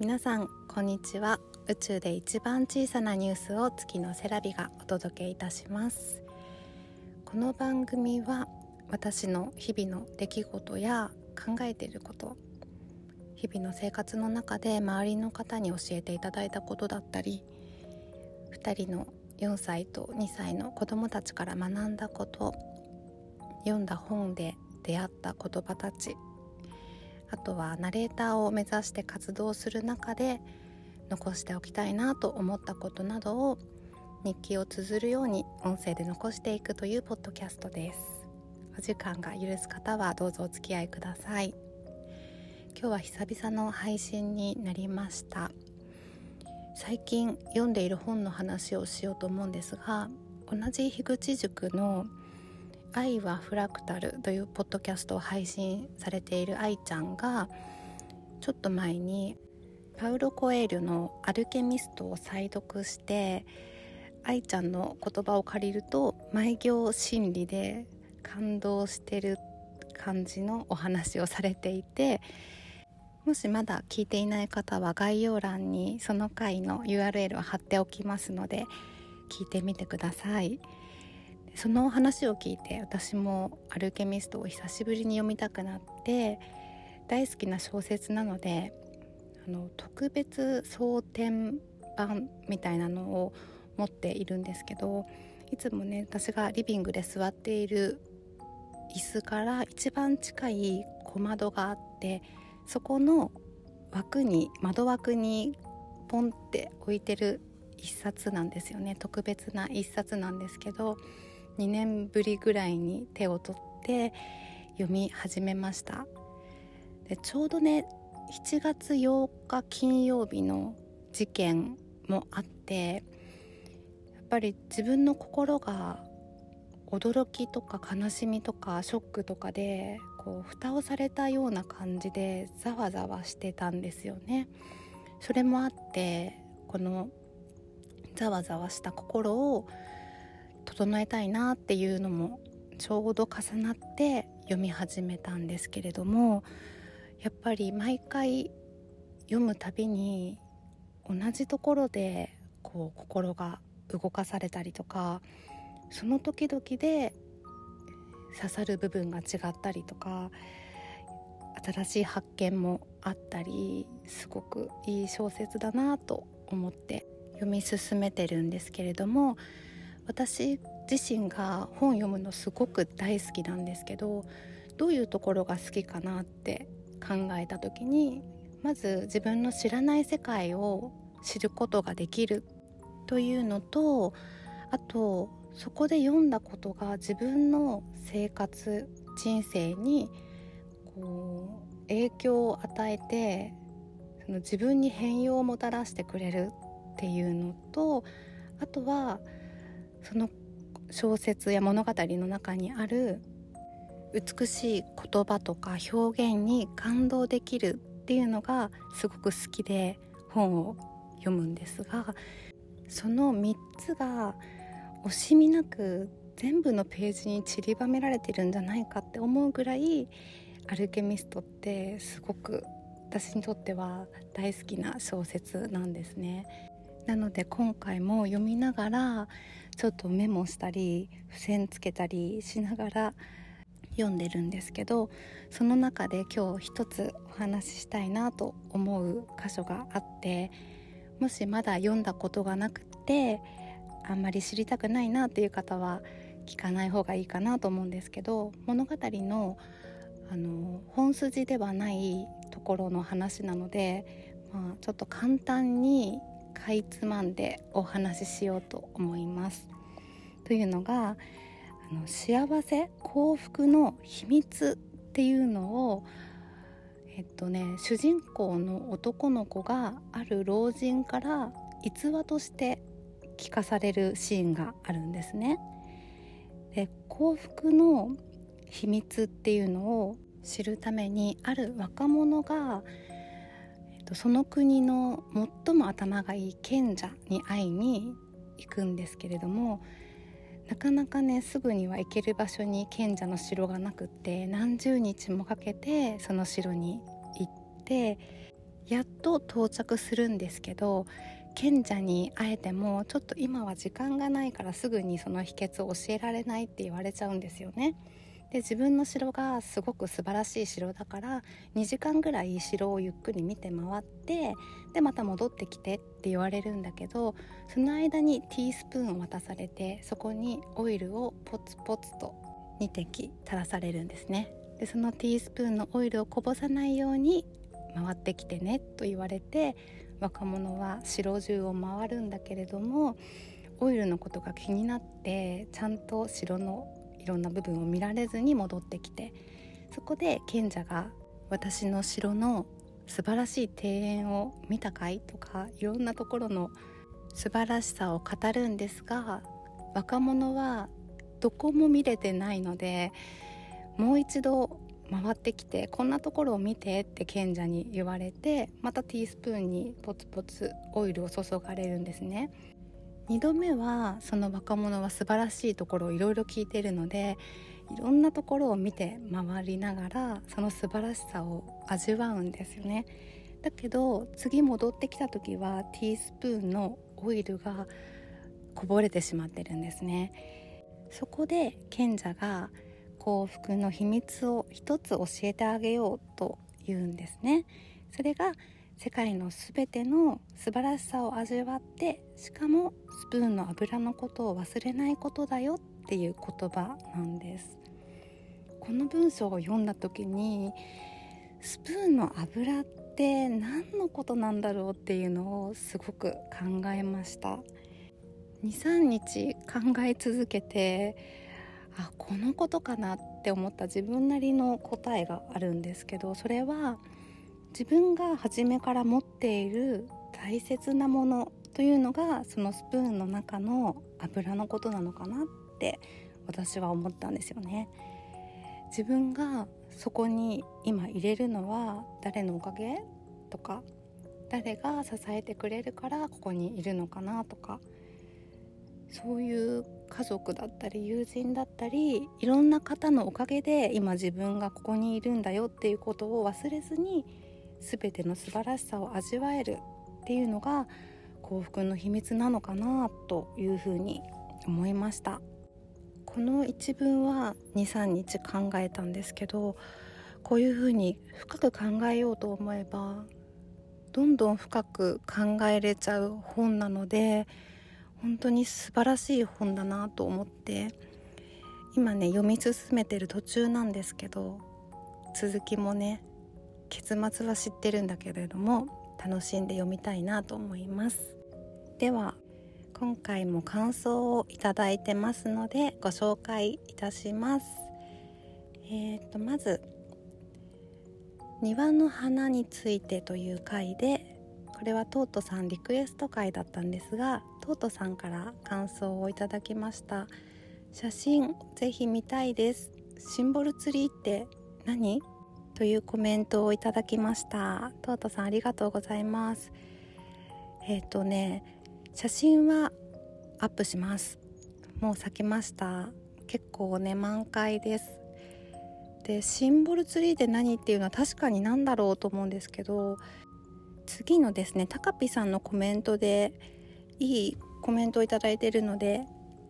皆さんこんにちは。宇宙で一番小さなニュースを月のセラビがお届けいたします。この番組は私の日々の出来事や考えていること日々の生活の中で周りの方に教えていただいたことだったり2人の4歳と2歳の子供たちから学んだこと読んだ本で出会った言葉たちあとはナレーターを目指して活動する中で残しておきたいなと思ったことなどを日記を綴るように音声で残していくというポッドキャストです。お時間が許す方はどうぞお付き合いください。今日は久々の配信になりました。最近読んでいる本の話をしようと思うんですが同じ樋口塾の「愛はフラクタル」というポッドキャストを配信されている愛ちゃんがちょっと前にパウロ・コエールの「アルケミスト」を再読して愛ちゃんの言葉を借りると毎行心理で感動してる感じのお話をされていてもしまだ聞いていない方は概要欄にその回の URL を貼っておきますので聞いてみてください。その話を聞いて私も「アルケミスト」を久しぶりに読みたくなって大好きな小説なのであの特別装填版みたいなのを持っているんですけどいつもね私がリビングで座っている椅子から一番近い小窓があってそこの枠に窓枠にポンって置いてる一冊なんですよね。特別な一冊なんですけど2年ぶりぐらいに手を取って読み始めました。でちょうどね7月8日金曜日の事件もあってやっぱり自分の心が驚きとか悲しみとかショックとかでこう蓋をされたような感じでざわざわしてたんですよね。それもあってこのざわざわした心を整えたいなっていうのもちょうど重なって読み始めたんですけれどもやっぱり毎回読むたびに同じところでこう心が動かされたりとかその時々で刺さる部分が違ったりとか新しい発見もあったりすごくいい小説だなと思って読み進めてるんですけれども私自身が本読むのすごく大好きなんですけどどういうところが好きかなって考えた時にまず自分の知らない世界を知ることができるというのとあとそこで読んだことが自分の生活人生にこう影響を与えてその自分に変容をもたらしてくれるっていうのとあとはその小説や物語の中にある美しい言葉とか表現に感動できるっていうのがすごく好きで本を読むんですがその3つが惜しみなく全部のページに散りばめられてるんじゃないかって思うぐらいアルケミストってすごく私にとっては大好きな小説なんですね。なので今回も読みながらちょっとメモしたり付箋つけたりしながら読んでるんですけどその中で今日一つお話ししたいなと思う箇所があってもしまだ読んだことがなくてあんまり知りたくないなっていう方は聞かない方がいいかなと思うんですけど物語のあの本筋ではないところの話なので、まあ、ちょっと簡単にかいつまんでお話ししようと思います。というのがあの幸せ幸福の秘密っていうのをえっとね主人公の男の子がある老人から逸話として聞かされるシーンがあるんですね。で幸福の秘密っていうのを知るためにある若者がとその国の最も頭がいい賢者に会いに行くんですけれどもなかなかねすぐには行ける場所に賢者の城がなくって何十日もかけてその城に行ってやっと到着するんですけど賢者に会えてもちょっと今は時間がないからすぐにその秘訣を教えられないって言われちゃうんですよね。で自分の城がすごく素晴らしい城だから2時間ぐらい城をゆっくり見て回ってでまた戻ってきてって言われるんだけどその間にティースプーンを渡されてそこにオイルをポツポツと2滴垂らされるんですね。でそのティースプーンのオイルをこぼさないように回ってきてねと言われて若者は城中を回るんだけれどもオイルのことが気になってちゃんと城のいろんな部分を見られずに戻ってきてそこで賢者が私の城の素晴らしい庭園を見たかいとかいろんなところの素晴らしさを語るんですが若者はどこも見れてないのでもう一度回ってきてこんなところを見てって賢者に言われてまたティースプーンにポツポツオイルを注がれるんですね。2度目はその若者は素晴らしいところをいろいろ聞いてるのでいろんなところを見て回りながらその素晴らしさを味わうんですよね。だけど次戻ってきた時はティースプーンのオイルがこぼれてしまってるんですね。そこで賢者が幸福の秘密を一つ教えてあげようと言うんですね。それが世界の全ての素晴らしさを味わってしかもスプーンの油のことを忘れないことだよっていう言葉なんです。この文章を読んだ時にスプーンの油って何のことなんだろうっていうのをすごく考えました。23日考え続けてあこのことかなって思った自分なりの答えがあるんですけどそれは自分が初めから持っている大切なものというのがそのスプーンの中の油のことなのかなって私は思ったんですよね。自分がそこに今入れるのは誰のおかげとか誰が支えてくれるからここにいるのかなとかそういう家族だったり友人だったりいろんな方のおかげで今自分がここにいるんだよっていうことを忘れずに全ての素晴らしさを味わえるっていうのが幸福の秘密なのかなというふうに思いました。この一文は23日考えたんですけどこういうふうに深く考えようと思えばどんどん深く考えれちゃう本なので本当に素晴らしい本だなと思って今ね読み進めてる途中なんですけど続きもね結末は知ってるんだけれども楽しんで読みたいなと思います。では今回も感想をいただいてますのでご紹介いたします。えーとまず庭の花についてという回でこれはトートさんリクエスト回だったんですがトートさんから感想をいただきました。写真ぜひ見たいです。シンボルツリーって何？というコメントをいただきました。トートさんありがとうございます。えっ、ー、とね写真はアップします。もう咲きました。結構ね満開です。でシンボルツリーって何っていうのは確かに何だろうと思うんですけど次のですねたかぴさんのコメントでいいコメントをいただいているので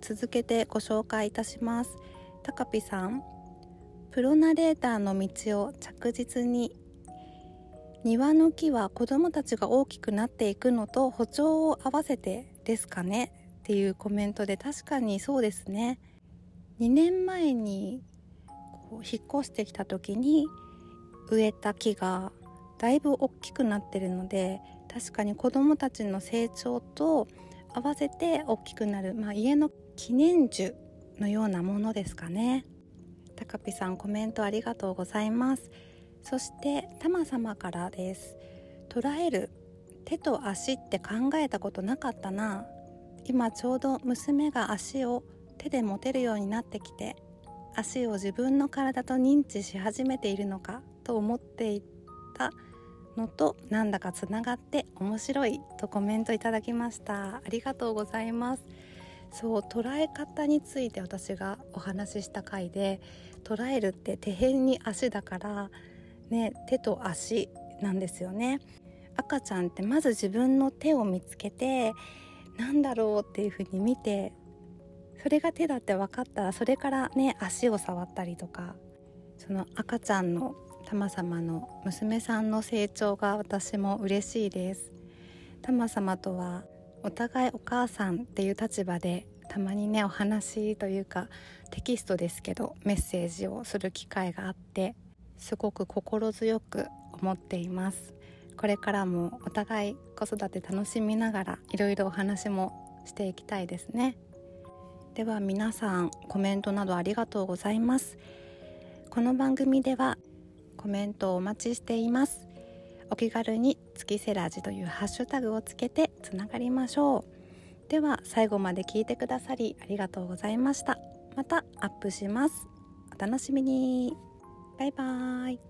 続けてご紹介いたします。たかぴさん。プロナレーターの道を着実に。庭の木は子どもたちが大きくなっていくのと歩調を合わせてですかね。っていうコメントで確かにそうですね。2年前にこう引っ越してきた時に植えた木がだいぶ大きくなってるので確かに子どもたちの成長と合わせて大きくなる、まあ、家の記念樹のようなものですかね。たかぴさんコメントありがとうございます。そしてたま様からです。捉える手と足って考えたことなかったな。今ちょうど娘が足を手で持てるようになってきて足を自分の体と認知し始めているのかと思っていたのとなんだかつながって面白いとコメントいただきました。ありがとうございます。そう捉え方について私がお話しした回で捉えるって手辺に足だからね手と足なんですよね。赤ちゃんってまず自分の手を見つけてなんだろうっていうふうに見てそれが手だって分かったらそれからね足を触ったりとかその赤ちゃんのタマ様の娘さんの成長が私も嬉しいです。タマ様とはお互いお母さんっていう立場でたまにねお話というかテキストですけどメッセージをする機会があってすごく心強く思っています。これからもお互い子育て楽しみながらいろいろお話もしていきたいですね。では皆さんコメントなどありがとうございます。この番組ではコメントをお待ちしています。お気軽に月セラジというハッシュタグをつけてつながりましょう。では最後まで聞いてくださりありがとうございました。またアップします。お楽しみに。バイバーイ。